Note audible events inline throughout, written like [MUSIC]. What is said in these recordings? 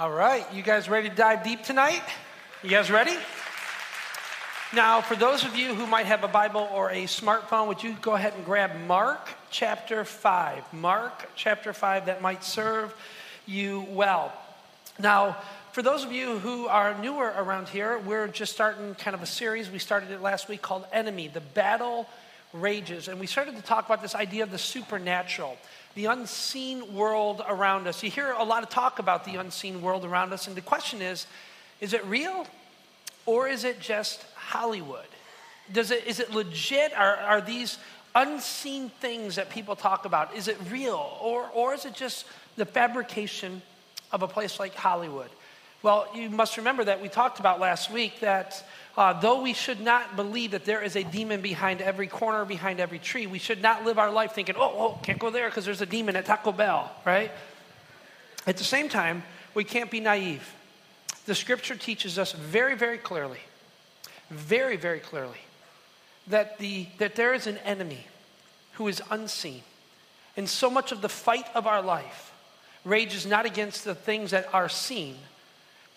All right, you guys ready to dive deep tonight? You guys ready? Now, for those of you who might have a Bible or a smartphone, would you go ahead and grab Mark chapter 5? Mark chapter 5, that might serve you well. Now, for those of you who are newer around here, we're just starting kind of a series. We started it last week called Enemy, the Battle Rages. And we started to talk about this idea of the supernatural the unseen world around us. You hear a lot of talk about the unseen world around us, and the question is is it real or is it just Hollywood? Does it, is it legit? Are, are these unseen things that people talk about, is it real or, or is it just the fabrication of a place like Hollywood? Well, you must remember that we talked about last week that uh, though we should not believe that there is a demon behind every corner, behind every tree, we should not live our life thinking, oh, oh can't go there because there's a demon at Taco Bell, right? At the same time, we can't be naive. The scripture teaches us very, very clearly, very, very clearly, that, the, that there is an enemy who is unseen. And so much of the fight of our life rages not against the things that are seen,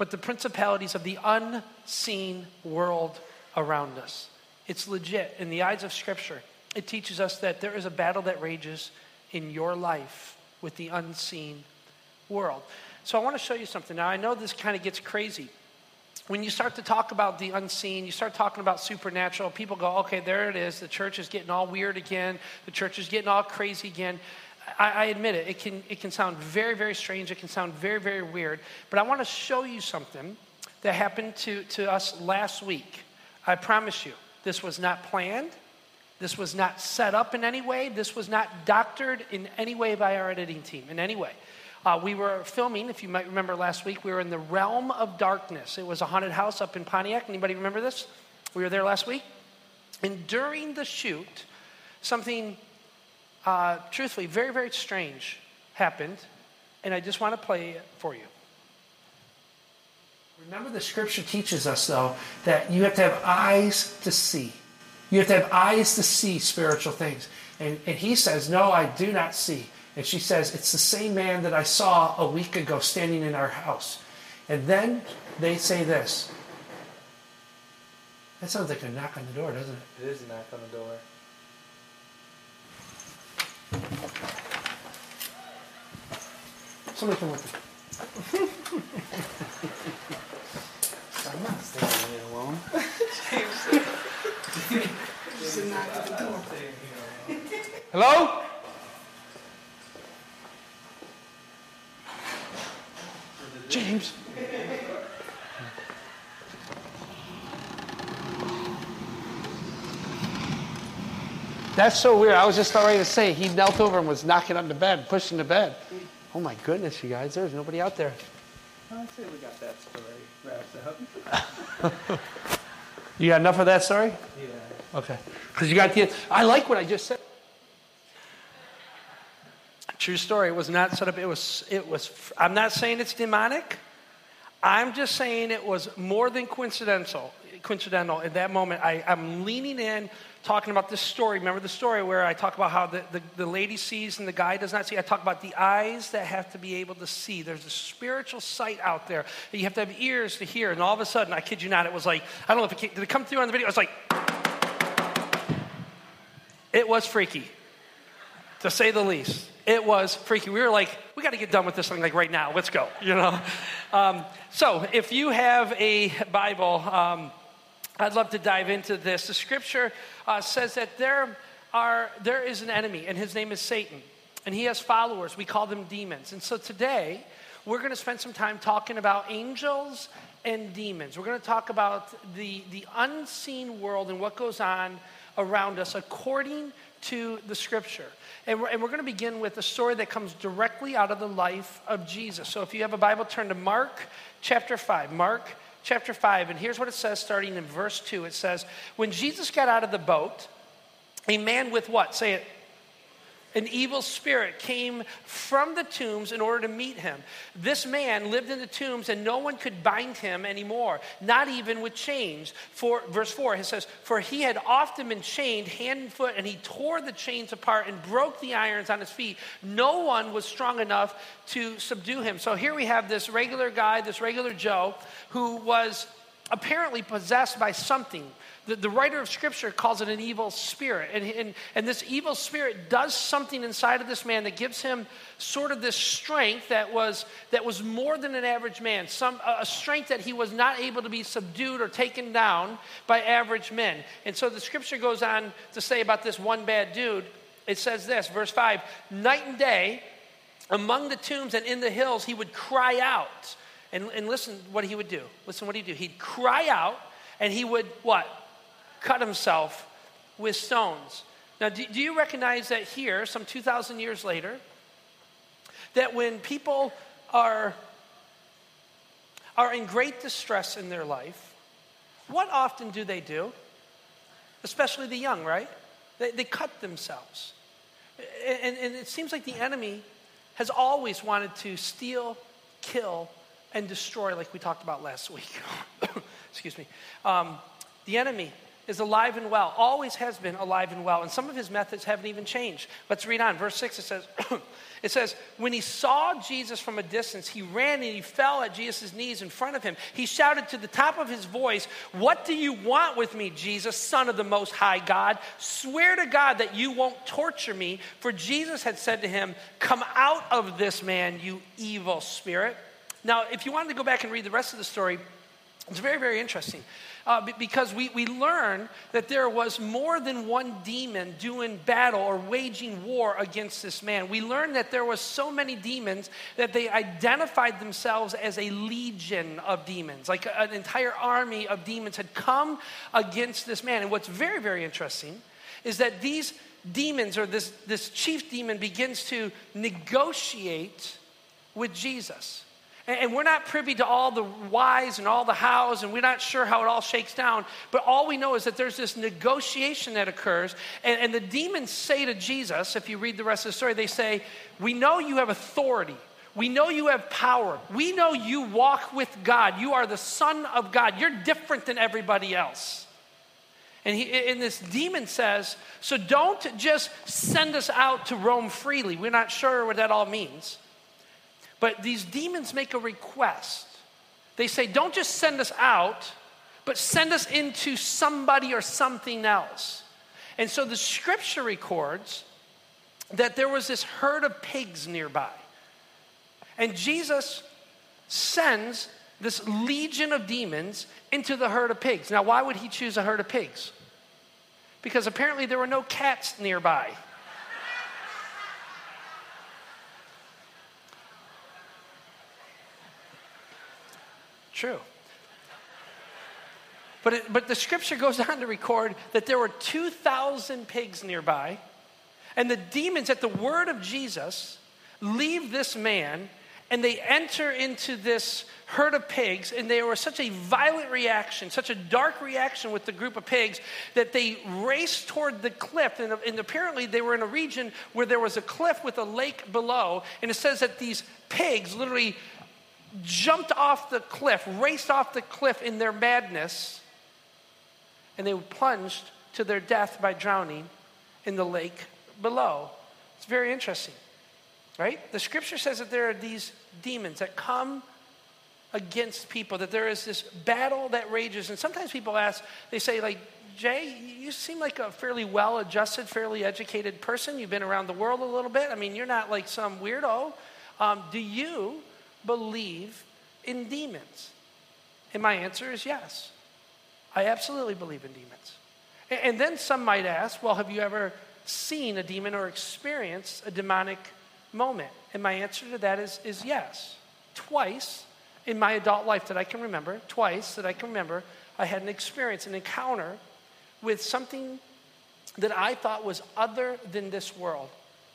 but the principalities of the unseen world around us. It's legit in the eyes of Scripture. It teaches us that there is a battle that rages in your life with the unseen world. So I want to show you something. Now, I know this kind of gets crazy. When you start to talk about the unseen, you start talking about supernatural, people go, okay, there it is. The church is getting all weird again. The church is getting all crazy again. I, I, admit it, it can, it can sound very, very strange. It can sound very, very weird. But I want to show you something that happened to, to us last week. I promise you, this was not planned. This was not set up in any way. This was not doctored in any way by our editing team, in any way. Uh, we were filming, if you might remember last week, we were in the realm of darkness. It was a haunted house up in Pontiac. Anybody remember this? We were there last week. And during the shoot, something uh, truthfully, very, very strange happened, and I just want to play it for you. Remember, the scripture teaches us, though, that you have to have eyes to see. You have to have eyes to see spiritual things. And, and he says, No, I do not see. And she says, It's the same man that I saw a week ago standing in our house. And then they say this. That sounds like a knock on the door, doesn't it? It is a knock on the door. Somebody come with me. I'm not staying here alone. Just knock at the door. Hello? James. That's so weird. I was just about ready to say he knelt over and was knocking on the bed, pushing the bed. Oh my goodness, you guys, there's nobody out there. I'd say we got that story wrapped up. [LAUGHS] you got enough of that story? Yeah. Okay. Because you got the. I like what I just said. True story. It was not set up. It was. It was. I'm not saying it's demonic. I'm just saying it was more than coincidental. Coincidental. At that moment, I, I'm leaning in talking about this story. Remember the story where I talk about how the, the, the, lady sees and the guy does not see? I talk about the eyes that have to be able to see. There's a spiritual sight out there that you have to have ears to hear. And all of a sudden, I kid you not, it was like, I don't know if it came, did it come through on the video? It was like, it was freaky, to say the least. It was freaky. We were like, we got to get done with this thing like right now. Let's go, you know? Um, so if you have a Bible, um, I'd love to dive into this. The scripture uh, says that there, are, there is an enemy, and his name is Satan. And he has followers. We call them demons. And so today, we're going to spend some time talking about angels and demons. We're going to talk about the, the unseen world and what goes on around us according to the scripture. And we're, and we're going to begin with a story that comes directly out of the life of Jesus. So if you have a Bible, turn to Mark chapter 5. Mark chapter 5, and here's what it says starting in verse 2. It says, When Jesus got out of the boat, a man with what? Say it. An evil spirit came from the tombs in order to meet him. This man lived in the tombs and no one could bind him anymore, not even with chains. For verse 4 it says, For he had often been chained hand and foot, and he tore the chains apart and broke the irons on his feet. No one was strong enough to subdue him. So here we have this regular guy, this regular Joe, who was apparently possessed by something. The, the, writer of Scripture calls it an evil spirit. And, and, and this evil spirit does something inside of this man that gives him sort of this strength that was, that was more than an average man, some, a strength that he was not able to be subdued or taken down by average men. And so the Scripture goes on to say about this one bad dude it says this, verse 5 Night and day, among the tombs and in the hills, he would cry out. And, and listen what he would do. Listen what he'd do. He'd cry out and he would what? Cut himself with stones. Now, do, do you recognize that here, some 2,000 years later, that when people are, are in great distress in their life, what often do they do? Especially the young, right? They, they cut themselves. And, and it seems like the enemy has always wanted to steal, kill, and destroy, like we talked about last week. [COUGHS] Excuse me. Um, the enemy is alive and well, always has been alive and well, and some of his methods haven't even changed. Let's read on. Verse 6 it says, [CLEARS THROAT] it says, When he saw Jesus from a distance, he ran and he fell at Jesus' knees in front of him. He shouted to the top of his voice, What do you want with me, Jesus, Son of the Most High God? Swear to God that you won't torture me. For Jesus had said to him, Come out of this man, you evil spirit. Now, if you wanted to go back and read the rest of the story, it's very, very interesting uh, because we, we learn that there was more than one demon doing battle or waging war against this man. We learn that there was so many demons that they identified themselves as a legion of demons, like an entire army of demons had come against this man. And what's very, very interesting is that these demons or this, this chief demon begins to negotiate with Jesus. And we're not privy to all the whys and all the hows, and we're not sure how it all shakes down. But all we know is that there's this negotiation that occurs. And, and, the demons say to Jesus, if you read the rest of the story, they say, We know you have authority. We know you have power. We know you walk with God. You are the Son of God. You're different than everybody else. And, he, and this demon says, So don't just send us out to roam freely. We're not sure what that all means. But these demons make a request. They say, Don't just send us out, but send us into somebody or something else. And so the scripture records that there was this herd of pigs nearby. And Jesus sends this legion of demons into the herd of pigs. Now, why would he choose a herd of pigs? Because apparently there were no cats nearby. True. But, it, but the scripture goes on to record that there were 2,000 pigs nearby, and the demons, at the word of Jesus, leave this man and they enter into this herd of pigs, and there was such a violent reaction, such a dark reaction with the group of pigs, that they raced toward the cliff. And, and, apparently, they were in a region where there was a cliff with a lake below. And it says that these pigs literally jumped off the cliff, raced off the cliff in their madness, and they plunged to their death by drowning in the lake below. It's very interesting, right? The scripture says that there are these demons that come against people, that there is this battle that rages. And sometimes people ask, they say, like, Jay, you seem like a fairly well adjusted, fairly educated person. You've been around the world a little bit. I mean, you're not like some weirdo. Um, do you believe in demons? And my answer is yes. I absolutely believe in demons. And then some might ask, well, have you ever seen a demon or experienced a demonic moment? And my answer to that is, is yes. Twice in my adult life that I can remember, twice that I can remember, I had an experience, an encounter with something that I thought was other than this world.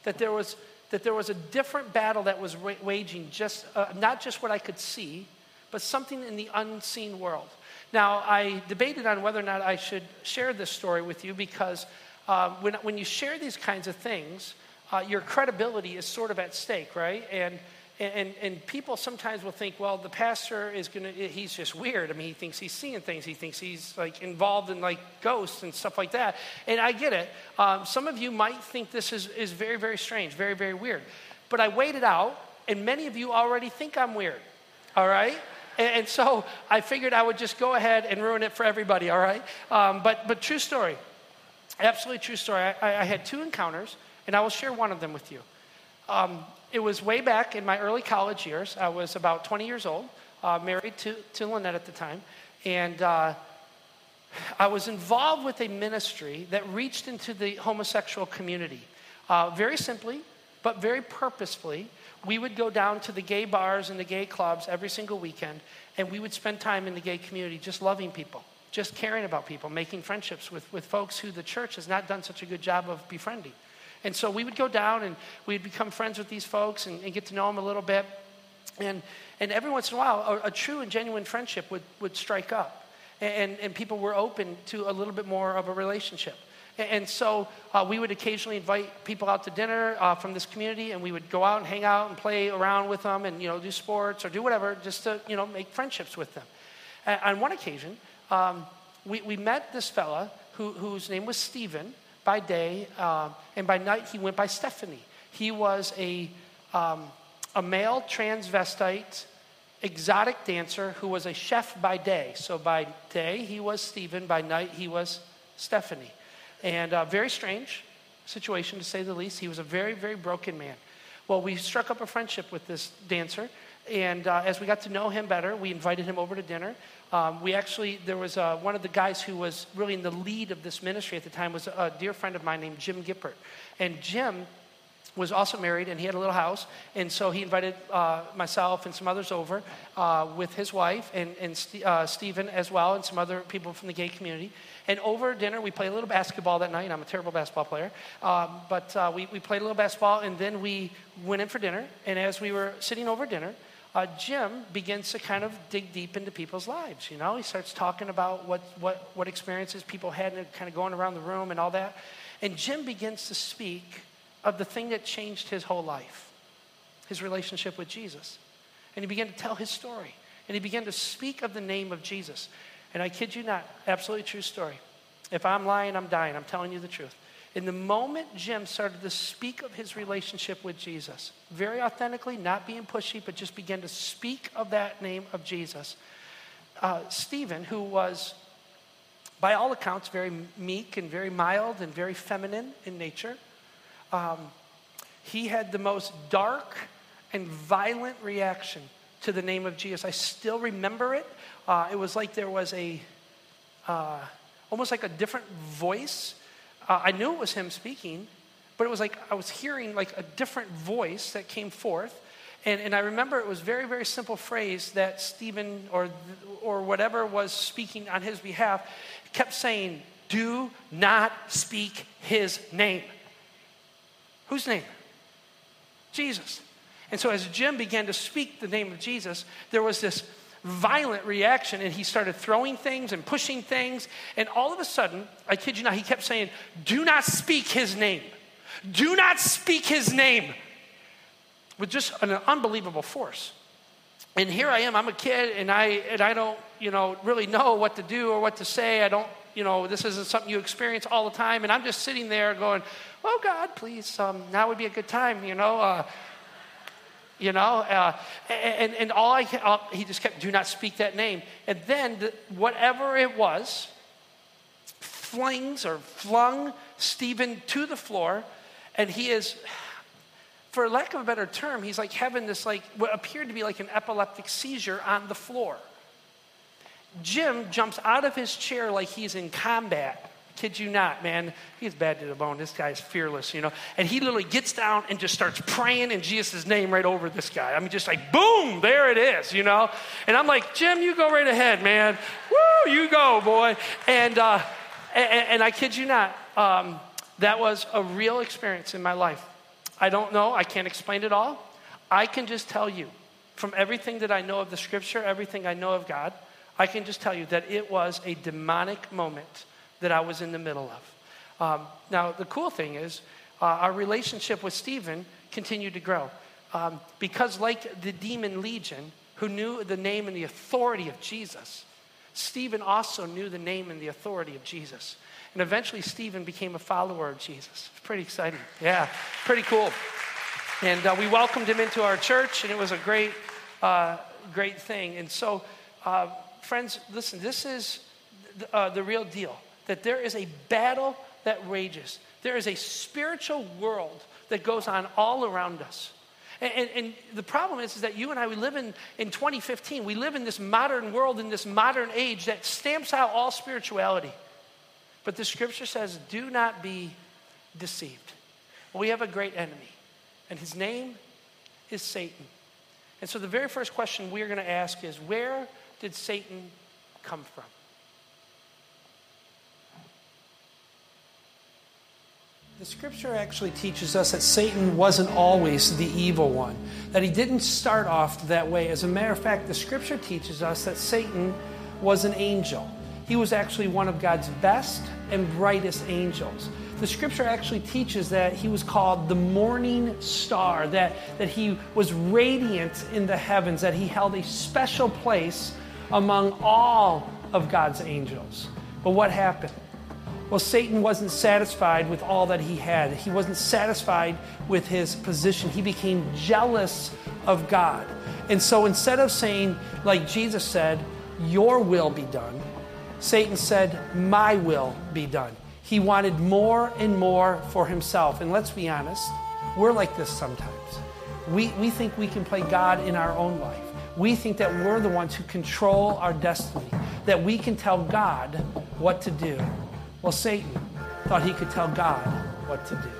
That there was that there was a different battle that was waging, just, uh, not just what I could see, but something in the unseen world. Now, I debated on whether or not I should share this story with you because uh, when, when you share these kinds of things, uh, your credibility is sort of at stake, right? And and, and people sometimes will think, well, the pastor is going to, he's just weird. I mean, he thinks he's seeing things. He thinks he's like involved in like ghosts and stuff like that. And I get it. Um, some of you might think this is, is very, very strange, very, very weird. But I waited out, and many of you already think I'm weird. All right? And, and so I figured I would just go ahead and ruin it for everybody. All right? Um, but, but true story. Absolutely true story. I, I had two encounters, and I will share one of them with you. Um, it was way back in my early college years. I was about 20 years old, uh, married to, to Lynette at the time. And uh, I was involved with a ministry that reached into the homosexual community. Uh, very simply, but very purposefully, we would go down to the gay bars and the gay clubs every single weekend, and we would spend time in the gay community just loving people, just caring about people, making friendships with, with folks who the church has not done such a good job of befriending. And so we would go down and we'd become friends with these folks and, and get to know them a little bit. And, and every once in a while, a, a true and genuine friendship would, would strike up. And, and people were open to a little bit more of a relationship. And so uh, we would occasionally invite people out to dinner uh, from this community, and we would go out and hang out and play around with them, and you know do sports or do whatever, just to you know make friendships with them. And on one occasion, um, we, we met this fella who, whose name was Stephen, by day, uh, and by night he went by Stephanie. He was a, um, a male transvestite exotic dancer who was a chef by day. So by day he was Stephen, by night he was Stephanie. And uh, very strange situation to say the least. He was a very, very broken man. Well, we struck up a friendship with this dancer, and uh, as we got to know him better, we invited him over to dinner. Um, we actually, there was uh, one of the guys who was really in the lead of this ministry at the time was a dear friend of mine named Jim Gippert. And Jim was also married and he had a little house. And so he invited uh, myself and some others over uh, with his wife and, and St- uh, Stephen as well and some other people from the gay community. And over dinner, we played a little basketball that night. I'm a terrible basketball player. Um, but uh, we, we played a little basketball and then we went in for dinner. And as we were sitting over dinner, uh, Jim begins to kind of dig deep into people's lives. You know, he starts talking about what, what, what experiences people had and kind of going around the room and all that. And Jim begins to speak of the thing that changed his whole life his relationship with Jesus. And he began to tell his story. And he began to speak of the name of Jesus. And I kid you not, absolutely true story. If I'm lying, I'm dying. I'm telling you the truth. In the moment Jim started to speak of his relationship with Jesus, very authentically, not being pushy, but just began to speak of that name of Jesus, uh, Stephen, who was, by all accounts, very meek and very mild and very feminine in nature, um, he had the most dark and violent reaction to the name of Jesus. I still remember it. Uh, it was like there was a, uh, almost like a different voice uh, I knew it was him speaking, but it was like I was hearing like a different voice that came forth. And, and I remember it was very, very simple phrase that Stephen or, or whatever was speaking on his behalf kept saying, Do not speak his name. Whose name? Jesus. And so as Jim began to speak the name of Jesus, there was this violent reaction and he started throwing things and pushing things. And all of a sudden, I kid you not, he kept saying, Do not speak his name. Do not speak his name. With just an unbelievable force. And here I am, I'm a kid and I, and I don't, you know, really know what to do or what to say. I don't, you know, this isn't something you experience all the time. And I'm just sitting there going, Oh God, please, um, now would be a good time, you know. Uh, you know uh, and, and all I, uh, he just kept do not speak that name. And then the, whatever it was flings or flung stephen to the floor and he is for lack of a better term he's like having this like what appeared to be like an epileptic seizure on the floor. Jim jumps out of his chair like he's in combat Kid you not, man. He's bad to the bone. This guy's fearless, you know. And he literally gets down and just starts praying in Jesus' name right over this guy. I mean, just like, boom, there it is, you know. And I'm like, Jim, you go right ahead, man. Woo, you go, boy. And, uh, and, and I kid you not, um, that was a real experience in my life. I don't know, I can't explain it all. I can just tell you from everything that I know of the scripture, everything I know of God, I can just tell you that it was a demonic moment that I was in the middle of. Um, now, the cool thing is, uh, our relationship with Stephen continued to grow. Um, because, like the demon legion, who knew the name and the authority of Jesus, Stephen also knew the name and the authority of Jesus. And eventually, Stephen became a follower of Jesus. Pretty exciting. Yeah, pretty cool. And uh, we welcomed him into our church, and it was a great, uh, great thing. And so, uh, friends, listen, this is uh, the real deal that there is a battle that rages, there is a spiritual world that goes on all around us. And, and, and, the problem is, is that you and I, we live in, in 2015. We live in this modern world, in this modern age that stamps out all spirituality. But the scripture says, do not be deceived. We have a great enemy, and his name is Satan. And so the very first question we're going to ask is, where did Satan come from? The scripture actually teaches us that Satan wasn't always the evil one, that he didn't start off that way. As a matter of fact, the scripture teaches us that Satan was an angel. He was actually one of God's best and brightest angels. The scripture actually teaches that he was called the morning star, that, that he was radiant in the heavens, that he held a special place among all of God's angels. But what happened? Well, Satan wasn't satisfied with all that he had. He wasn't satisfied with his position. He became jealous of God. And so instead of saying, like Jesus said, Your will be done, Satan said, My will be done. He wanted more and more for himself. And let's be honest, we're like this sometimes. We, we think we can play God in our own life. We think that we're the ones who control our destiny, that we can tell God what to do. Well, Satan thought he could tell God what to do.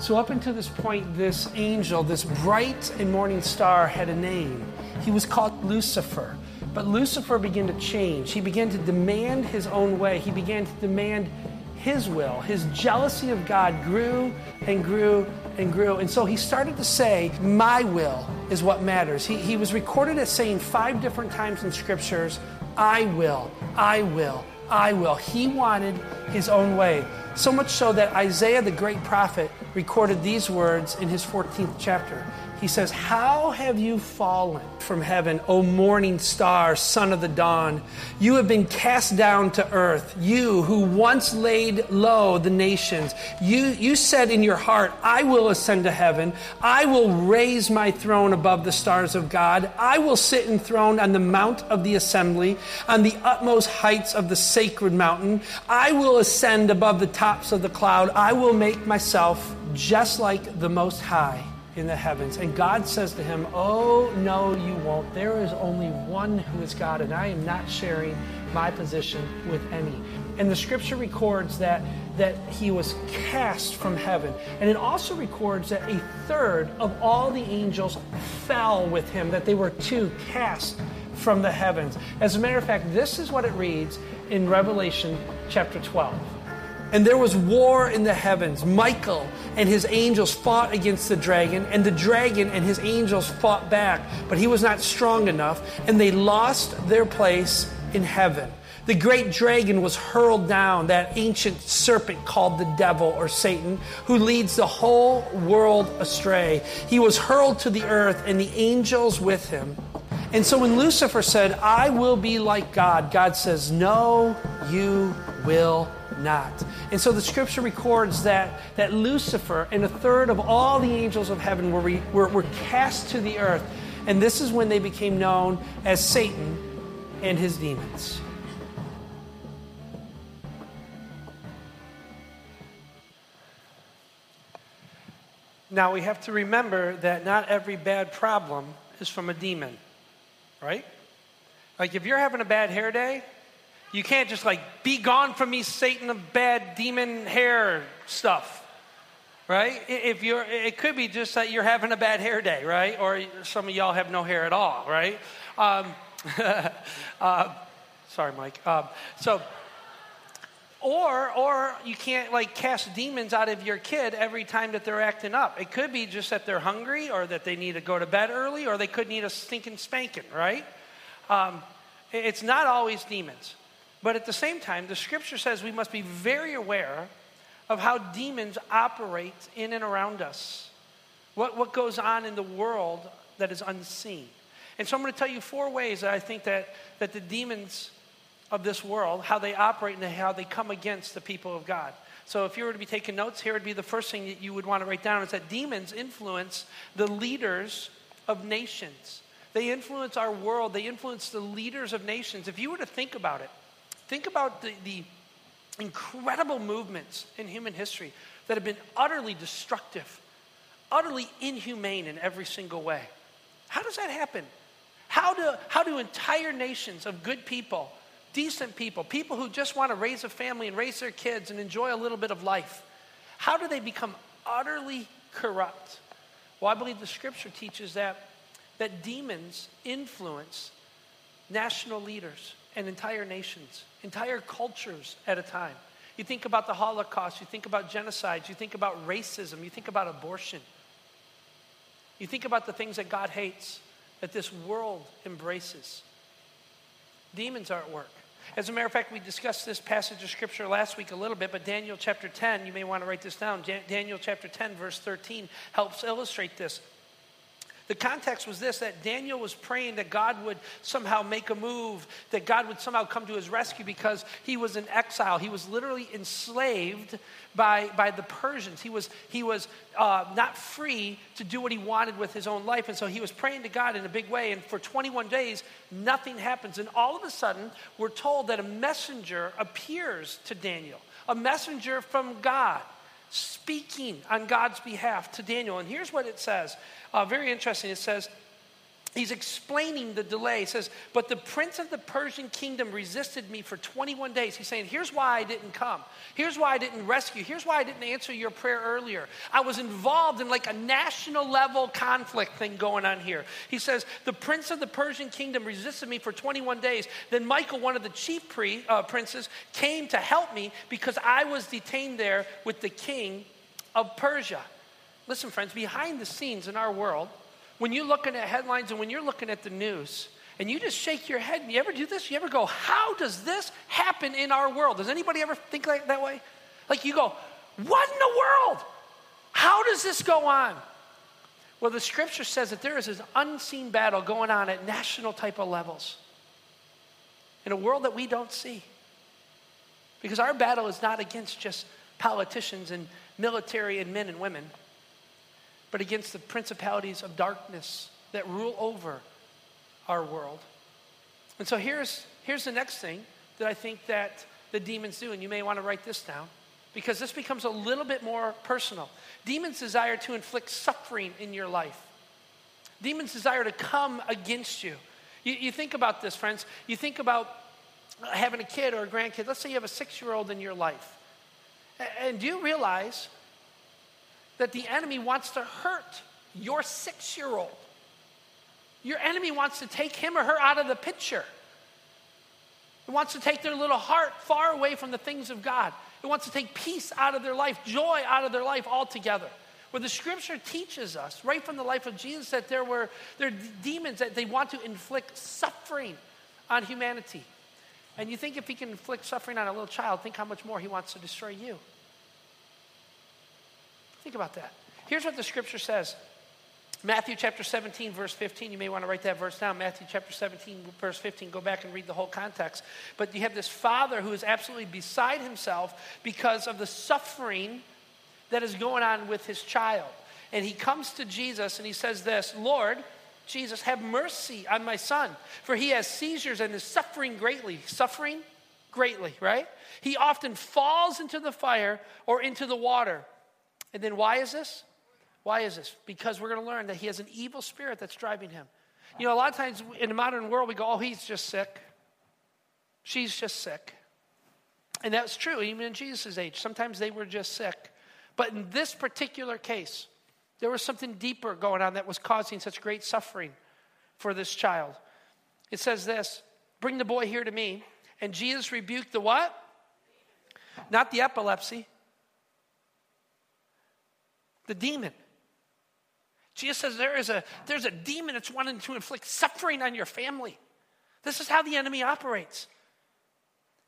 So, up until this point, this angel, this bright and morning star, had a name. He was called Lucifer. But Lucifer began to change. He began to demand his own way. He began to demand his will. His jealousy of God grew and grew and grew. And so he started to say, My will is what matters. He, he was recorded as saying five different times in scriptures, I will, I will, I will. He wanted his own way. So much so that Isaiah, the great prophet, recorded these words in his 14th chapter. He says, How have you fallen from heaven, O morning star, son of the dawn? You have been cast down to earth, you who once laid low the nations. You, you said in your heart, I will ascend to heaven. I will raise my throne above the stars of God. I will sit enthroned on the mount of the assembly, on the utmost heights of the sacred mountain. I will ascend above the tops of the cloud. I will make myself just like the Most High in the heavens. And God says to him, Oh, no, you won't. There is only one who is God, and I am not sharing my position with any. And the scripture records that, that he was cast from heaven. And it also records that a third of all the angels fell with him, that they were too cast from the heavens. As a matter of fact, this is what it reads in Revelation chapter 12. And there was war in the heavens. Michael and his angels fought against the dragon, and the dragon and his angels fought back, but he was not strong enough, and they lost their place in heaven. The great dragon was hurled down, that ancient serpent called the devil or Satan, who leads the whole world astray. He was hurled to the earth, and the angels with him. And so when Lucifer said, I will be like God, God says, No, you will not. And so the scripture records that, that Lucifer and a third of all the angels of heaven were, re, were, were cast to the earth. And this is when they became known as Satan and his demons. Now we have to remember that not every bad problem is from a demon, right? Like if you're having a bad hair day, you can't just like, be gone from me, Satan of bad demon hair stuff. Right? If you're, it could be just that you're having a bad hair day, right? Or some of y'all have no hair at all, right? Um, [LAUGHS] uh, sorry, Mike. Um, so, or or you can't like cast demons out of your kid every time that they're acting up. It could be just that they're hungry, or that they need to go to bed early, or they could need a stinking spanking, right? Um, it's not always demons. But at the same time, the scripture says we must be very aware of how demons operate in and around us, what, what goes on in the world that is unseen. And so I'm going to tell you four ways that I think that, that the demons of this world, how they operate and how they come against the people of God. So if you were to be taking notes, here would be the first thing that you would want to write down is that demons influence the leaders of nations. They influence our world, they influence the leaders of nations. If you were to think about it, think about the, the incredible movements in human history that have been utterly destructive, utterly inhumane in every single way. How does that happen? How do, how do entire nations of good people, decent people, people who just want to raise a family and raise their kids and enjoy a little bit of life, how do they become utterly corrupt? Well, I believe the scripture teaches that, that demons influence national leaders and entire nations, entire cultures at a time. You think about the Holocaust, you think about genocides, you think about racism, you think about abortion. You think about the things that God hates that this world embraces. Demons are at work. As a matter of fact, we discussed this passage of scripture last week a little bit, but Daniel chapter 10, you may want to write this down. Daniel chapter 10, verse 13, helps illustrate this. The context was this that Daniel was praying that God would somehow make a move, that God would somehow come to his rescue because he was in exile. He was literally enslaved by, by the Persians. He was, he was uh, not free to do what he wanted with his own life. And so he was praying to God in a big way. And for 21 days, nothing happens. And all of a sudden, we're told that a messenger appears to Daniel, a messenger from God speaking on God's behalf to Daniel. And here's what it says uh, very interesting. It says, He's explaining the delay. He says, But the prince of the Persian kingdom resisted me for 21 days. He's saying, Here's why I didn't come. Here's why I didn't rescue. Here's why I didn't answer your prayer earlier. I was involved in like a national level conflict thing going on here. He says, The prince of the Persian kingdom resisted me for 21 days. Then Michael, one of the chief pre, uh, princes, came to help me because I was detained there with the king of Persia. Listen, friends, behind the scenes in our world, when you're looking at headlines and when you're looking at the news, and you just shake your head and you ever do this? You ever go, How does this happen in our world? Does anybody ever think like that way? Like you go, What in the world? How does this go on? Well, the scripture says that there is this unseen battle going on at national type of levels in a world that we don't see. Because our battle is not against just politicians and military and men and women but against the principalities of darkness that rule over our world. And so here's, here's the next thing that I think that the demons do, and you may want to write this down because this becomes a little bit more personal. Demons desire to inflict suffering in your life. Demons desire to come against you. You, you think about this, friends. You think about having a kid or a grandkid. Let's say you have a six year old in your life. And do you realize that the enemy wants to hurt your six year old. Your enemy wants to take him or her out of the picture. It wants to take their little heart far away from the things of God. It wants to take peace out of their life, joy out of their life altogether. Where the scripture teaches us, right from the life of Jesus, that there were there demons that they want to inflict suffering on humanity. And you think if he can inflict suffering on a little child, think how much more he wants to destroy you. Think about that. Here's what the scripture says Matthew chapter 17, verse 15. You may want to write that verse down. Matthew chapter 17, verse 15. Go back and read the whole context. But you have this father who is absolutely beside himself because of the suffering that is going on with his child. And he comes to Jesus and he says, This, Lord, Jesus, have mercy on my son, for he has seizures and is suffering greatly. Suffering greatly, right? He often falls into the fire or into the water. And then why is this? Why is this? Because we're going to learn that he has an evil spirit that's driving him. You know, a lot of times in the modern world, we go, oh, he's just sick. She's just sick. And that's true, even in Jesus' age. Sometimes they were just sick. But in this particular case, there was something deeper going on that was causing such great suffering for this child. It says this Bring the boy here to me. And Jesus rebuked the what? Not the epilepsy, the demon. Jesus says there is a, there's a demon that's wanting to inflict suffering on your family. This is how the enemy operates.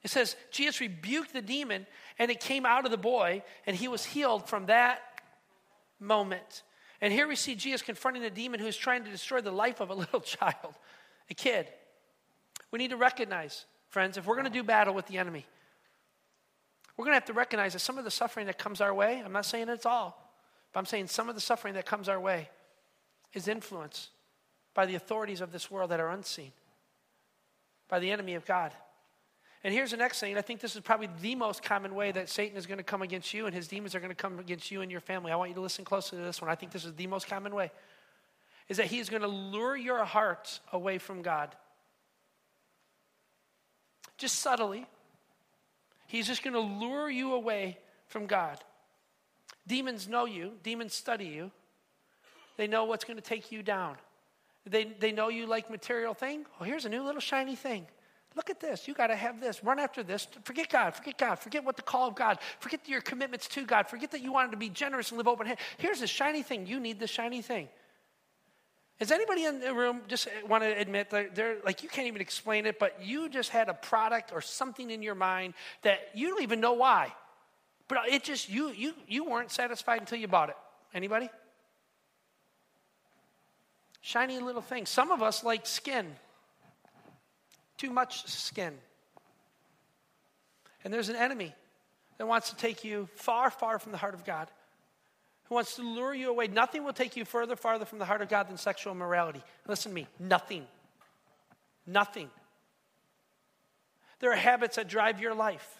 It says, Jesus rebuked the demon, and it came out of the boy, and he was healed from that moment. And here we see Jesus confronting a demon who's trying to destroy the life of a [LAUGHS] little child, a kid. We need to recognize, friends, if we're going to do battle with the enemy, we're going to have to recognize that some of the suffering that comes our way, I'm not saying it's all, but I'm saying some of the suffering that comes our way is influenced by the authorities of this world that are unseen, by the enemy of God. And here's the next thing. I think this is probably the most common way that Satan is going to come against you and his demons are going to come against you and your family. I want you to listen closely to this one. I think this is the most common way. Is that he is going to lure your heart away from God. Just subtly. He's just going to lure you away from God. Demons know you, demons study you. They know what's going to take you down. They, they know you like material thing. Oh, here's a new little shiny thing. Look at this. You got to have this. Run after this. Forget God. Forget God. Forget what the call of God. Forget your commitments to God. Forget that you wanted to be generous and live open. Here's a shiny thing. You need the shiny thing. Does anybody in the room just want to admit that they're like you can't even explain it, but you just had a product or something in your mind that you don't even know why, but it just you you you weren't satisfied until you bought it. Anybody? Shiny little thing. Some of us like skin too much skin. And there's an enemy that wants to take you far, far from the heart of God, who wants to lure you away. Nothing will take you further, farther from the heart of God than sexual immorality. Listen to me, nothing. Nothing. There are habits that drive your life.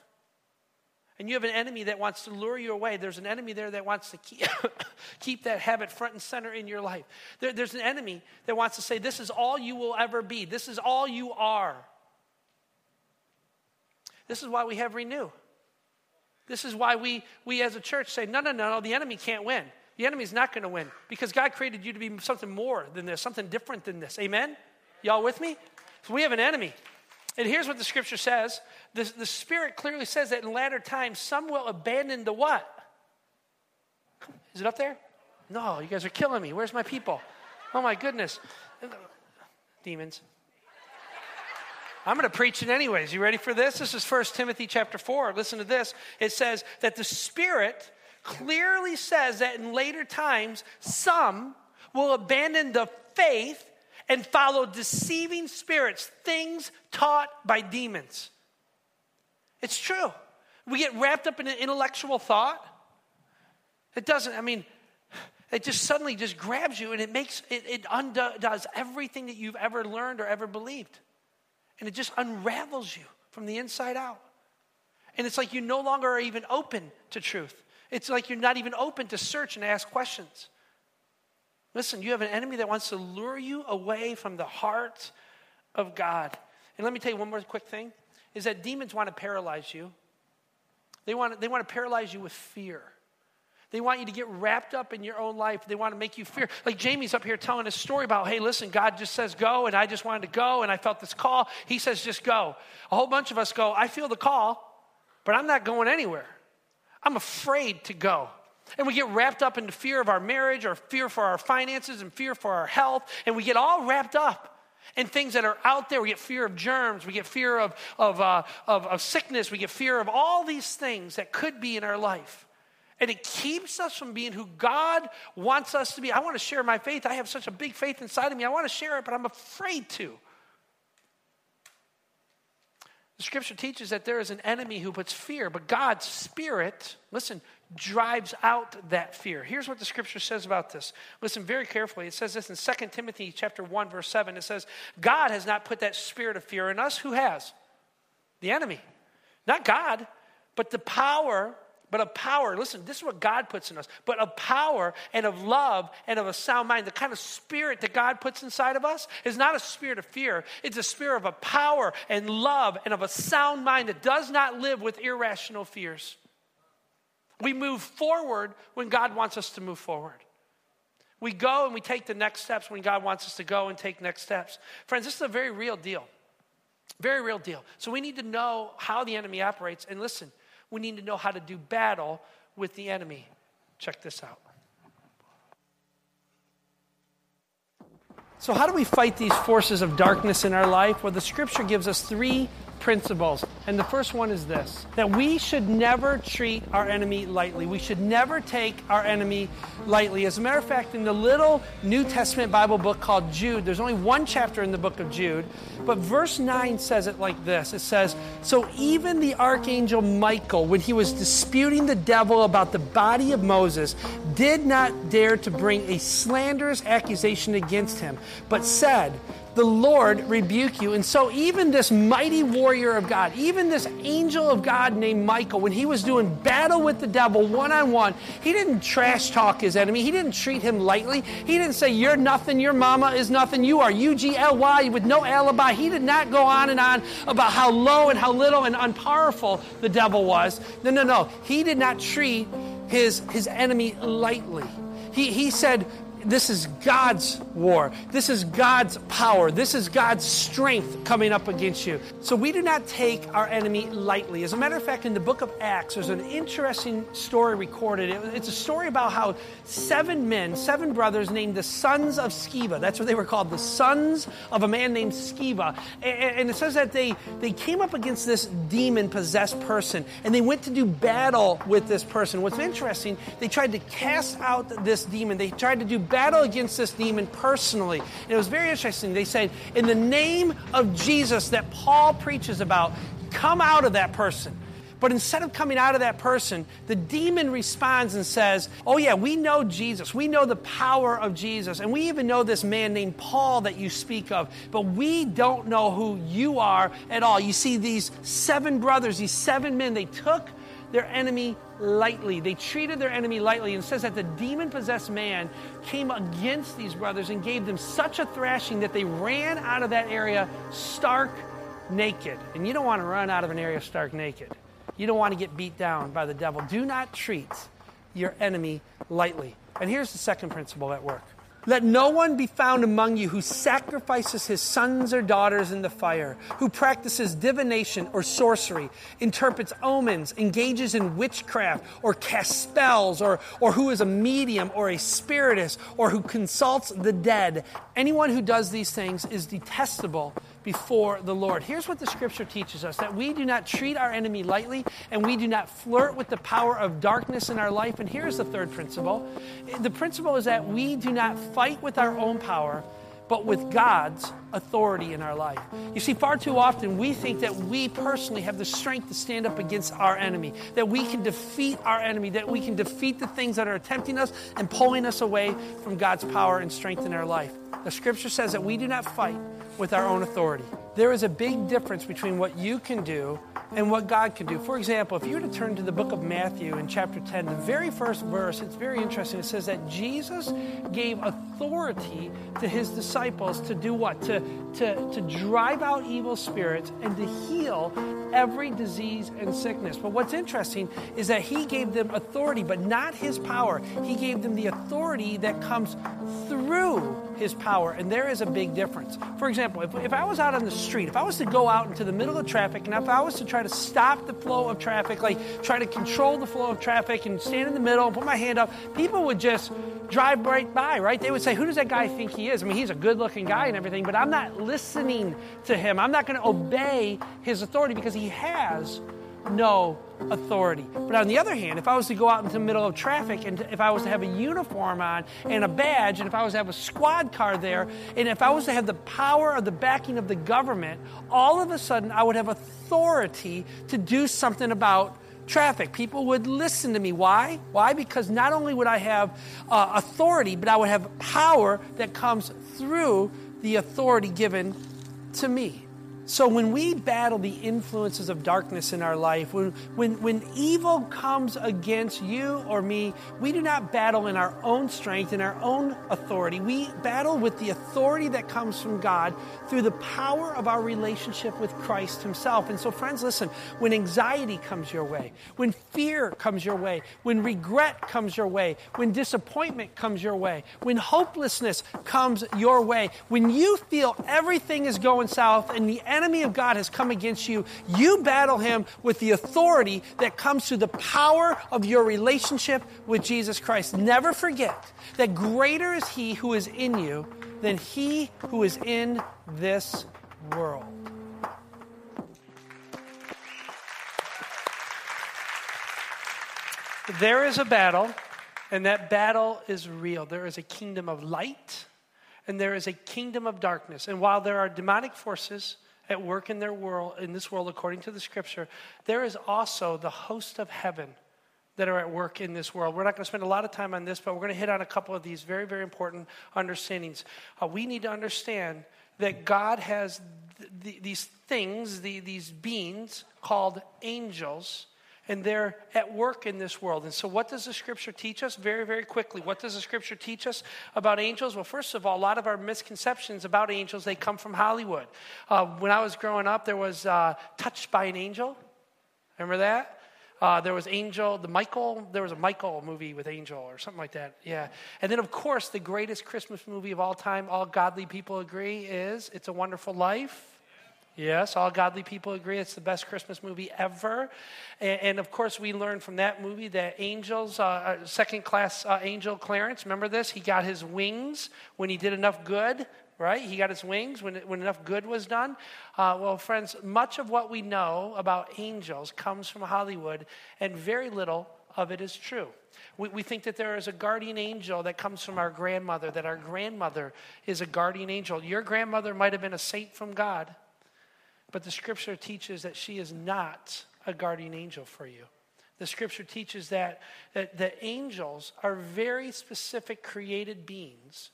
And you have an enemy that wants to lure you away. There's an enemy there that wants to keep, [COUGHS] keep that habit front and center in your life. There, there's an enemy that wants to say, This is all you will ever be. This is all you are. This is why we have renew. This is why we, we as a church say, no, no, no, no, the enemy can't win. The enemy's not going to win because God created you to be something more than this, something different than this. Amen? Y'all with me? So we have an enemy. And here's what the scripture says the, the Spirit clearly says that in latter times, some will abandon the what? Is it up there? No, you guys are killing me. Where's my people? Oh my goodness. Demons. I'm going to preach it anyways. You ready for this? This is 1 Timothy chapter 4. Listen to this. It says that the Spirit clearly says that in later times, some will abandon the faith and follow deceiving spirits, things taught by demons. It's true. We get wrapped up in an intellectual thought. It doesn't, I mean, it just suddenly just grabs you and it makes, it, it undoes everything that you've ever learned or ever believed and it just unravels you from the inside out. And it's like you no longer are even open to truth. It's like you're not even open to search and ask questions. Listen, you have an enemy that wants to lure you away from the heart of God. And let me tell you one more quick thing is that demons want to paralyze you. They want, they want to paralyze you with fear. They want you to get wrapped up in your own life. They want to make you fear. Like Jamie's up here telling a story about, hey, listen, God just says go, and I just wanted to go, and I felt this call. He says just go. A whole bunch of us go, I feel the call, but I'm not going anywhere. I'm afraid to go. And we get wrapped up into fear of our marriage, or fear for our finances, and fear for our health, and we get all wrapped up in things that are out there. We get fear of germs, we get fear of, of, uh, of, of sickness, we get fear of all these things that could be in our life. And it keeps us from being who God wants us to be. I want to share my faith. I have such a big faith inside of me. I want to share it, but I'm afraid to. The scripture teaches that there is an enemy who puts fear, but God's spirit, listen, drives out that fear. Here's what the scripture says about this. Listen very carefully. It says this in 2 Timothy chapter 1 verse 7. It says, "God has not put that spirit of fear in us. Who has? The enemy. Not God, but the power but of power. Listen, this is what God puts in us, but of power and of love and of a sound mind. The kind of spirit that God puts inside of us is not a spirit of fear, it's a spirit of a power and love and of a sound mind that does not live with irrational fears. We move forward when God wants us to move forward. We go and we take the next steps when God wants us to go and take next steps. Friends, this is a very real deal. Very real deal. So we need to know how the enemy operates. And listen, we need to know how to do battle with the enemy. Check this out. So, how do we fight these forces of darkness in our life? Well, the scripture gives us three principles. And the first one is this that we should never treat our enemy lightly. We should never take our enemy lightly. As a matter of fact, in the little New Testament Bible book called Jude, there's only one chapter in the book of Jude, but verse 9 says it like this it says, So even the archangel Michael, when he was disputing the devil about the body of Moses, did not dare to bring a slanderous accusation against him, but said, the Lord rebuke you. And so, even this mighty warrior of God, even this angel of God named Michael, when he was doing battle with the devil one on one, he didn't trash talk his enemy. He didn't treat him lightly. He didn't say, You're nothing, your mama is nothing, you are U G L Y with no alibi. He did not go on and on about how low and how little and unpowerful the devil was. No, no, no. He did not treat his, his enemy lightly. He, he said, this is God's war. This is God's power. This is God's strength coming up against you. So we do not take our enemy lightly. As a matter of fact, in the book of Acts, there's an interesting story recorded. It's a story about how seven men, seven brothers named the sons of Sceva, that's what they were called, the sons of a man named Sceva. And it says that they, they came up against this demon possessed person and they went to do battle with this person. What's interesting, they tried to cast out this demon. They tried to do battle against this demon personally. And it was very interesting. They said, in the name of Jesus that Paul preaches about, come out of that person. But instead of coming out of that person, the demon responds and says, Oh, yeah, we know Jesus. We know the power of Jesus. And we even know this man named Paul that you speak of. But we don't know who you are at all. You see, these seven brothers, these seven men, they took their enemy lightly. They treated their enemy lightly. And says that the demon possessed man came against these brothers and gave them such a thrashing that they ran out of that area stark naked. And you don't want to run out of an area stark naked. You don't want to get beat down by the devil. Do not treat your enemy lightly. And here's the second principle at work let no one be found among you who sacrifices his sons or daughters in the fire, who practices divination or sorcery, interprets omens, engages in witchcraft, or casts spells, or, or who is a medium or a spiritist, or who consults the dead. Anyone who does these things is detestable before the Lord. Here's what the scripture teaches us that we do not treat our enemy lightly and we do not flirt with the power of darkness in our life. And here's the third principle the principle is that we do not fight with our own power, but with God's authority in our life. You see, far too often we think that we personally have the strength to stand up against our enemy, that we can defeat our enemy, that we can defeat the things that are tempting us and pulling us away from God's power and strength in our life. The scripture says that we do not fight with our own authority. There is a big difference between what you can do and what God can do. For example, if you were to turn to the book of Matthew in chapter 10, the very first verse, it's very interesting. It says that Jesus gave authority to his disciples to do what? To, to, to drive out evil spirits and to heal every disease and sickness. But what's interesting is that he gave them authority, but not his power. He gave them the authority that comes through his power. And there is a big difference. For example, if, if I was out on the street, if I was to go out into the middle of traffic, and if I was to try to stop the flow of traffic, like try to control the flow of traffic and stand in the middle and put my hand up, people would just drive right by, right? They would say, Who does that guy think he is? I mean, he's a good looking guy and everything, but I'm not listening to him. I'm not going to obey his authority because he has no authority. But on the other hand, if I was to go out into the middle of traffic and if I was to have a uniform on and a badge, and if I was to have a squad car there, and if I was to have the power or the backing of the government, all of a sudden I would have authority to do something about traffic. People would listen to me. Why? Why? Because not only would I have uh, authority, but I would have power that comes through the authority given to me. So when we battle the influences of darkness in our life, when, when, when evil comes against you or me, we do not battle in our own strength, in our own authority. We battle with the authority that comes from God through the power of our relationship with Christ Himself. And so, friends, listen, when anxiety comes your way, when fear comes your way, when regret comes your way, when disappointment comes your way, when hopelessness comes your way, when you feel everything is going south and the enemy of God has come against you, you battle him with the authority that comes through the power of your relationship with Jesus Christ. Never forget that greater is he who is in you than he who is in this world. There is a battle, and that battle is real. There is a kingdom of light, and there is a kingdom of darkness. And while there are demonic forces at work in their world, in this world, according to the scripture, there is also the host of heaven that are at work in this world. We're not going to spend a lot of time on this, but we're going to hit on a couple of these very, very important understandings. Uh, we need to understand that God has th- th- these things, the, these beings called angels, and they're at work in this world. And so, what does the scripture teach us? Very, very quickly. What does the scripture teach us about angels? Well, first of all, a lot of our misconceptions about angels they come from Hollywood. Uh, when I was growing up, there was uh, Touched by an Angel. Remember that? Uh, there was Angel, the Michael, there was a Michael movie with Angel or something like that. Yeah. And then, of course, the greatest Christmas movie of all time, all godly people agree, is It's a Wonderful Life. Yes, all godly people agree it's the best Christmas movie ever. And, and of course, we learned from that movie that angels, uh, uh second class uh, angel Clarence, remember this? He got his wings when he did enough good right? He got his wings when, when enough good was done. Uh, well, friends, much of what we know about angels comes from Hollywood, and very little of it is true. We, we think that there is a guardian angel that comes from our grandmother, that our grandmother is a guardian angel. Your grandmother might have been a saint from God, but the scripture teaches that she is not a guardian angel for you. The scripture teaches that, that, that angels are very specific created beings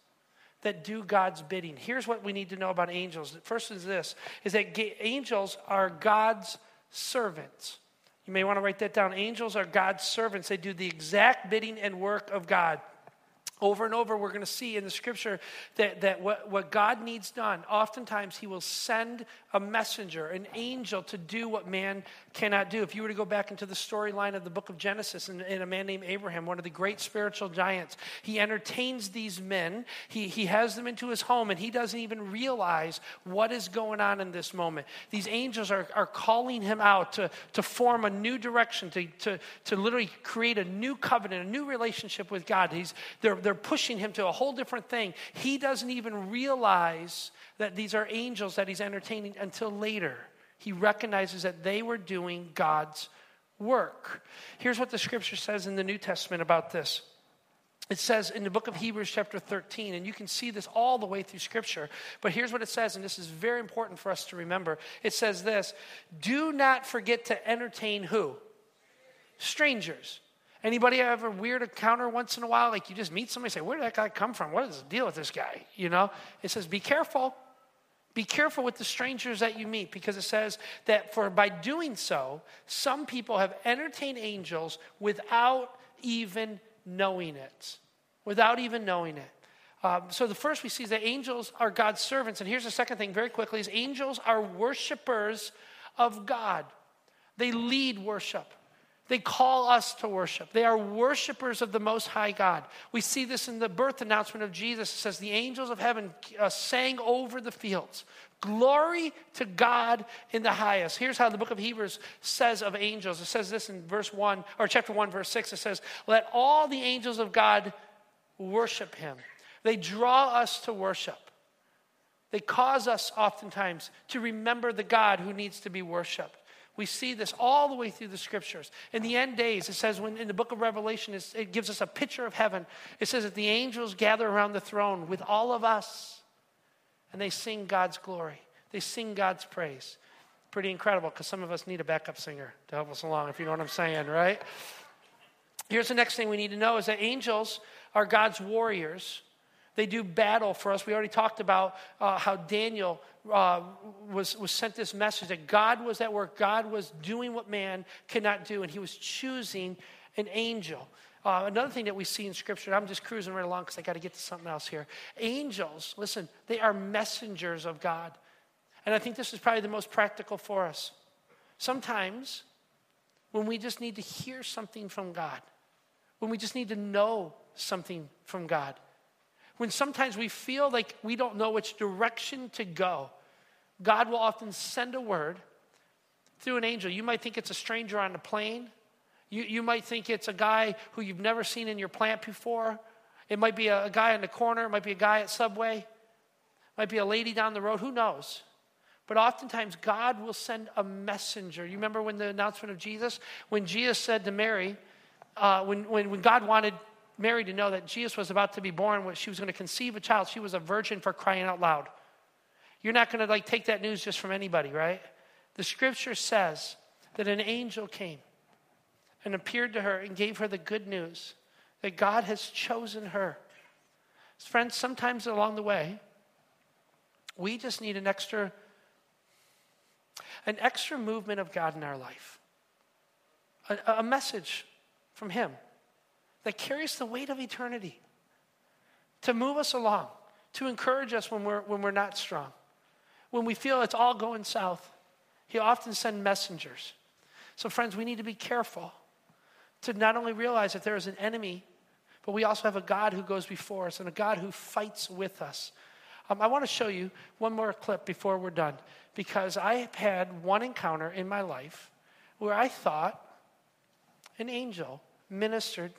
that do God's bidding. Here's what we need to know about angels. First is this is that angels are God's servants. You may want to write that down. Angels are God's servants. They do the exact bidding and work of God. Over and over, we're going to see in the scripture that, that what, what God needs done, oftentimes He will send a messenger, an angel, to do what man cannot do. If you were to go back into the storyline of the book of Genesis and, and, a man named Abraham, one of the great spiritual giants, he entertains these men, he, he has them into his home, and he doesn't even realize what is going on in this moment. These angels are, are calling him out to, to form a new direction, to, to, to literally create a new covenant, a new relationship with God. He's, they're, they're pushing him to a whole different thing. He doesn't even realize that these are angels that he's entertaining until later. He recognizes that they were doing God's work. Here's what the scripture says in the New Testament about this. It says in the book of Hebrews, chapter 13, and you can see this all the way through Scripture. But here's what it says, and this is very important for us to remember. It says this Do not forget to entertain who? Strangers. Anybody have a weird encounter once in a while? Like you just meet somebody, say, Where did that guy come from? What is the deal with this guy? You know? It says, Be careful. Be careful with the strangers that you meet because it says that for by doing so, some people have entertained angels without even knowing it. Without even knowing it. Um, so the first we see is that angels are God's servants. And here's the second thing, very quickly, is angels are worshipers of God. They lead worship. They call us to worship. They are worshipers of the Most High God. We see this in the birth announcement of Jesus. It says, The angels of heaven uh, sang over the fields. Glory to God in the highest. Here's how the book of Hebrews says of angels. It says this in verse 1, or chapter 1, verse 6. It says, Let all the angels of God worship him. They draw us to worship. They cause us oftentimes to remember the God who needs to be worshiped. We see this all the way through the scriptures. In the end days, it says when in the book of Revelation, it gives us a picture of heaven. It says that the angels gather around the throne with all of us and they sing God's glory. They sing God's praise. Pretty incredible because some of us need a backup singer to help us along, if you know what I'm saying, right? Here's the next thing we need to know is that angels are God's warriors. They do battle for us. We already talked about uh, how Daniel uh, was, was sent this message that God was at work. God was doing what man cannot do, and he was choosing an angel. Uh, another thing that we see in Scripture, I'm just cruising right along because I got to get to something else here. Angels, listen, they are messengers of God. And I think this is probably the most practical for us. Sometimes, when we just need to hear something from God, when we just need to know something from God, when sometimes we feel like we don't know which direction to go, God will often send a word through an angel. You might think it's a stranger on the plane. You, you might think it's a guy who you've never seen in your plant before. It might be a, a guy in the corner. It might be a guy at Subway. It Might be a lady down the road, who knows? But oftentimes, God will send a messenger. You remember when the announcement of Jesus? When Jesus said to Mary, uh, when, when, when God wanted Mary to know that Jesus was about to be born, when she was going to conceive a child, she was a virgin for crying out loud. You're not going to like take that news just from anybody, right? The scripture says that an angel came and appeared to her and gave her the good news that God has chosen her. Friends, sometimes along the way, we just need an extra an extra movement of God in our life. A, a message from him that carries the weight of eternity to move us along, to encourage us when we're, when we're not strong. When we feel it's all going south, he often sends messengers. So, friends, we need to be careful to not only realize that there is an enemy, but we also have a God who goes before us and a God who fights with us. Um, I want to show you one more clip before we're done because I have had one encounter in my life where I thought an angel ministered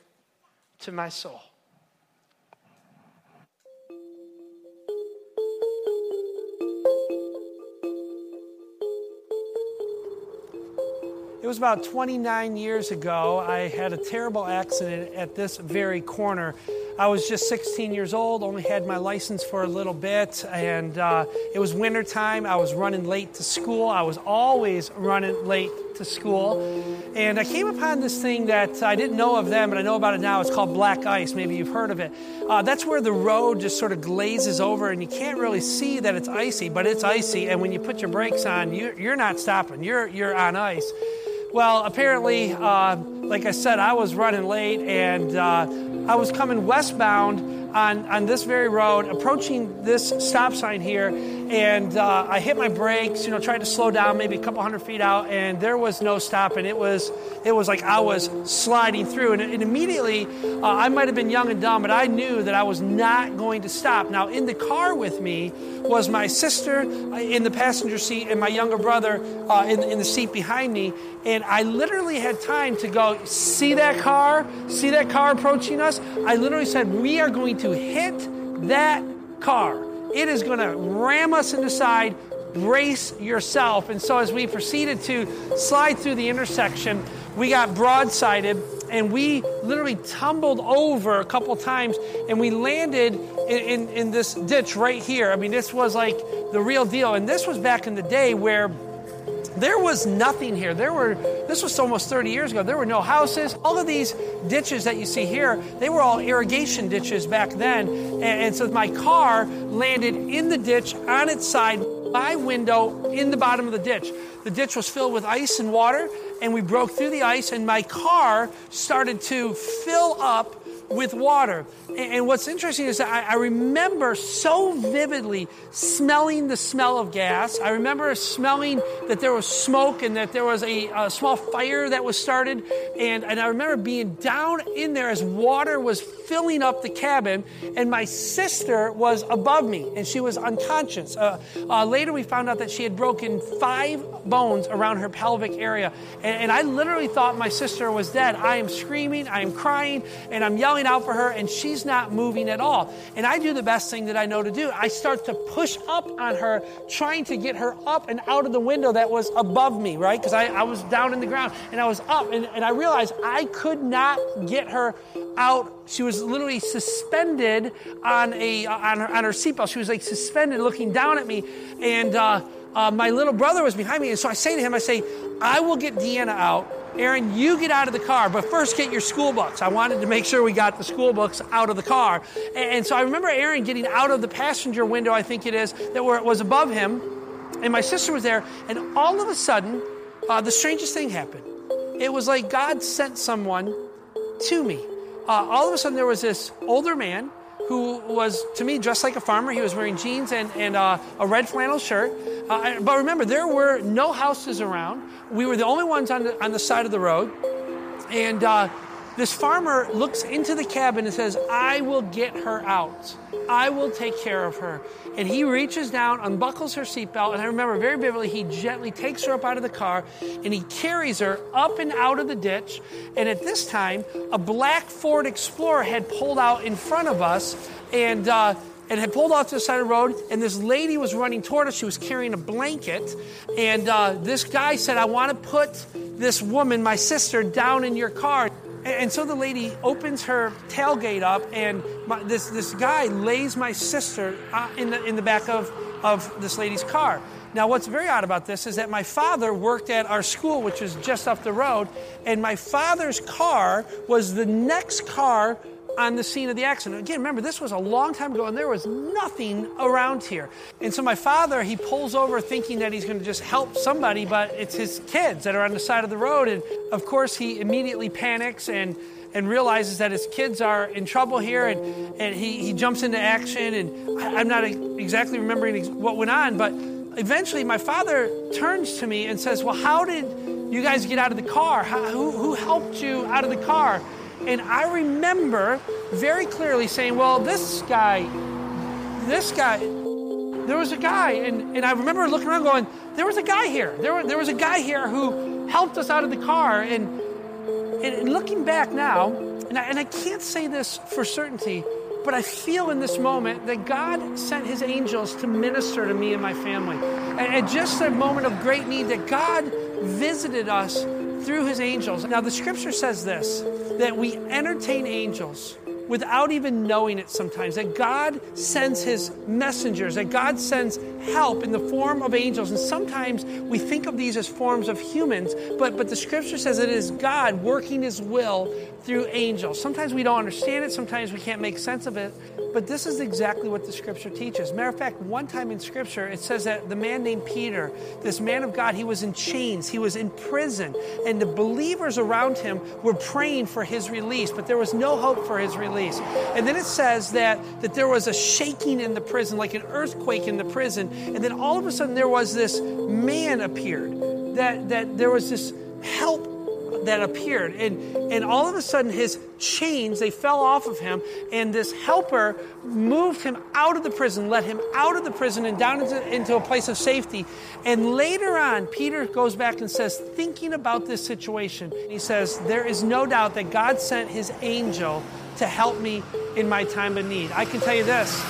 to my soul. It was about 29 years ago. I had a terrible accident at this very corner. I was just 16 years old, only had my license for a little bit, and uh, it was wintertime. I was running late to school. I was always running late to school. And I came upon this thing that I didn't know of then, but I know about it now. It's called black ice. Maybe you've heard of it. Uh, that's where the road just sort of glazes over, and you can't really see that it's icy, but it's icy. And when you put your brakes on, you're, you're not stopping, you're, you're on ice. Well, apparently, uh, like I said, I was running late and uh, I was coming westbound on, on this very road, approaching this stop sign here, and uh, I hit my brakes, you know, tried to slow down maybe a couple hundred feet out, and there was no stopping. It was, it was like I was sliding through. And, and immediately, uh, I might have been young and dumb, but I knew that I was not going to stop. Now, in the car with me was my sister uh, in the passenger seat and my younger brother uh, in, in the seat behind me. And I literally had time to go, see that car? See that car approaching us? I literally said, We are going to hit that car. It is going to ram us in the side. Brace yourself. And so, as we proceeded to slide through the intersection, we got broadsided and we literally tumbled over a couple times and we landed in, in, in, this ditch right here. I mean, this was like the real deal. And this was back in the day where there was nothing here. There were, this was almost 30 years ago. There were no houses. All of these ditches that you see here, they were all irrigation ditches back then. And, and so my car landed in the ditch on its side, my window in the bottom of the ditch. The ditch was filled with ice and water, and we broke through the ice, and my car started to fill up with water. And what's interesting is that I remember so vividly smelling the smell of gas. I remember smelling that there was smoke and that there was a, a, small fire that was started. And, and I remember being down in there as water was filling up the cabin, and my sister was above me, and she was unconscious. Uh, uh, later, we found out that she had broken five bones around her pelvic area. And, and I literally thought my sister was dead. I am screaming, I am crying, and I'm yelling out for her, and she's not moving at all. And I do the best thing that I know to do. I start to push up on her, trying to get her up and out of the window that was above me, right? Because I, I was down in the ground and I was up, and, and I realized I could not get her out. She was literally suspended on a on her on her seatbelt. She was like suspended, looking down at me, and uh, uh, my little brother was behind me. And so I say to him, I say, "I will get Deanna out." Aaron, you get out of the car, but first get your school books. I wanted to make sure we got the school books out of the car. And, so I remember Aaron getting out of the passenger window, I think it is, that where it was above him. And my sister was there. And all of a sudden, uh, the strangest thing happened. It was like God sent someone to me. Uh, all of a sudden, there was this older man who was, to me, dressed like a farmer. He was wearing jeans and, and uh, a red flannel shirt. Uh, but remember, there were no houses around. We were the only ones on the, on the side of the road. And uh, this farmer looks into the cabin and says, I will get her out. I will take care of her. And he reaches down, unbuckles her seatbelt, and I remember very vividly, he gently takes her up out of the car and he carries her up and out of the ditch. And at this time, a black Ford Explorer had pulled out in front of us, and uh, and had pulled off to the side of the road, and this lady was running toward us. She was carrying a blanket, and uh, this guy said, I want to put this woman, my sister, down in your car. And so the lady opens her tailgate up, and my, this, this guy lays my sister uh, in, the, in the back of, of this lady's car. Now, what's very odd about this is that my father worked at our school, which is just up the road, and my father's car was the next car on the scene of the accident. Again, remember, this was a long time ago and there was nothing around here. And so my father, he pulls over thinking that he's going to just help somebody, but it's his kids that are on the side of the road. And of course, he immediately panics and and realizes that his kids are in trouble here and, and he, he jumps into action and I, i'm not exactly remembering what went on but eventually my father turns to me and says, Well, how did you guys get out of the car? How, who, who helped you out of the car? And I remember very clearly saying, Well, this guy, this guy, there was a guy. And, and I remember looking around going, There was a guy here. There, were, there was a guy here who helped us out of the car. And, and looking back now, and I, and I can't say this for certainty, but I feel in this moment that God sent his angels to minister to me and my family. And at just a moment of great need, that God visited us through his angels. Now, the scripture says this that we entertain angels without even knowing it sometimes. That God sends His messengers, that God sends help in the form of angels. And sometimes we think of these as forms of humans, but, but the scripture says it is God working His will through angels. Sometimes we don't understand it, sometimes we can't make sense of it, but this is exactly what the scripture teaches. Matter of fact, one time in scripture, it says that the man named Peter, this man of God, he was in chains, he was in prison, and the believers around him were praying for his release, but there was no hope for his release. And then it says that, that there was a shaking in the prison, like an earthquake in the prison, and then all of a sudden there was this man appeared, that, that there was this help that appeared. And, and all of a sudden, his chains, they fell off of him. And this helper moved him out of the prison, let him out of the prison and down into, into a place of safety. And later on, Peter goes back and says, thinking about this situation, he says, There is no doubt that God sent his angel to help me in my time of need. I can tell you this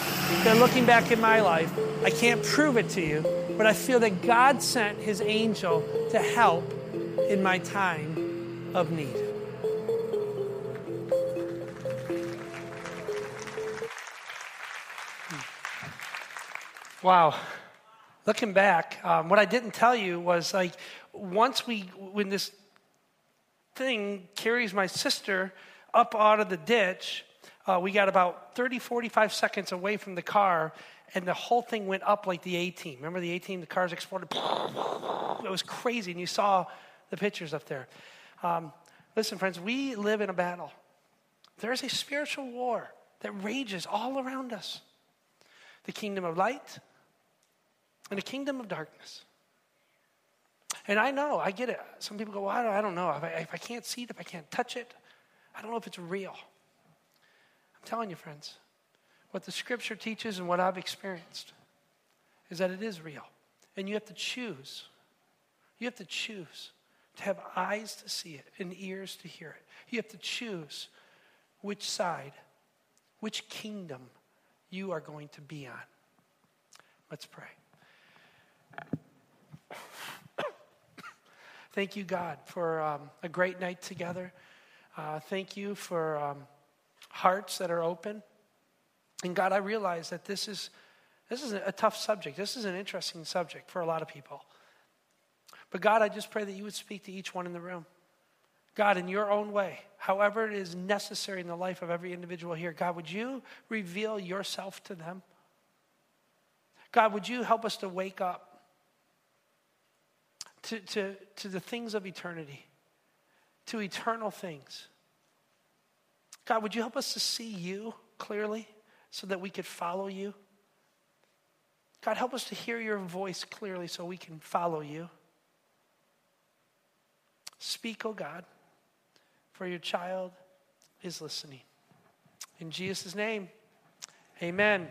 that looking back in my life, I can't prove it to you, but I feel that God sent his angel to help in my time of need. Wow. Looking back, um, what I didn't tell you was like once we, when this thing carries my sister up out of the ditch, uh, we got about 30, 45 seconds away from the car, and the whole thing went up like the A team. Remember the A team? The cars exploded. [LAUGHS] It was crazy, and you saw the pictures up there. Um, listen, friends, we live in a battle. There is a spiritual war that rages all around us the kingdom of light and the kingdom of darkness. And I know, I get it. Some people go, well, I, don't, know. If I, if I can't see it, if I can't touch it, I don't know if it's real. I'm telling you, friends, what the scripture teaches and what I've experienced is that it is real. And you have to choose. You have to choose to have eyes to see it and ears to hear it. You have to choose which side, which kingdom you are going to be on. Let's pray. [COUGHS] thank you, God, for um, a great night together. Uh, thank you for um, hearts that are open. And God, I realize that this is, this is a tough subject. This is an interesting subject for a lot of people. But God, I just pray that you would speak to each one in the room. God, in your own way, however it is necessary in the life of every individual here, God, would you reveal yourself to them? God, would you help us to wake up to, to, to the things of eternity, to eternal things? God, would you help us to see you clearly so that we could follow you? God, help us to hear your voice clearly so we can follow you. Speak, O oh God, for your child is listening. In Jesus' name, amen.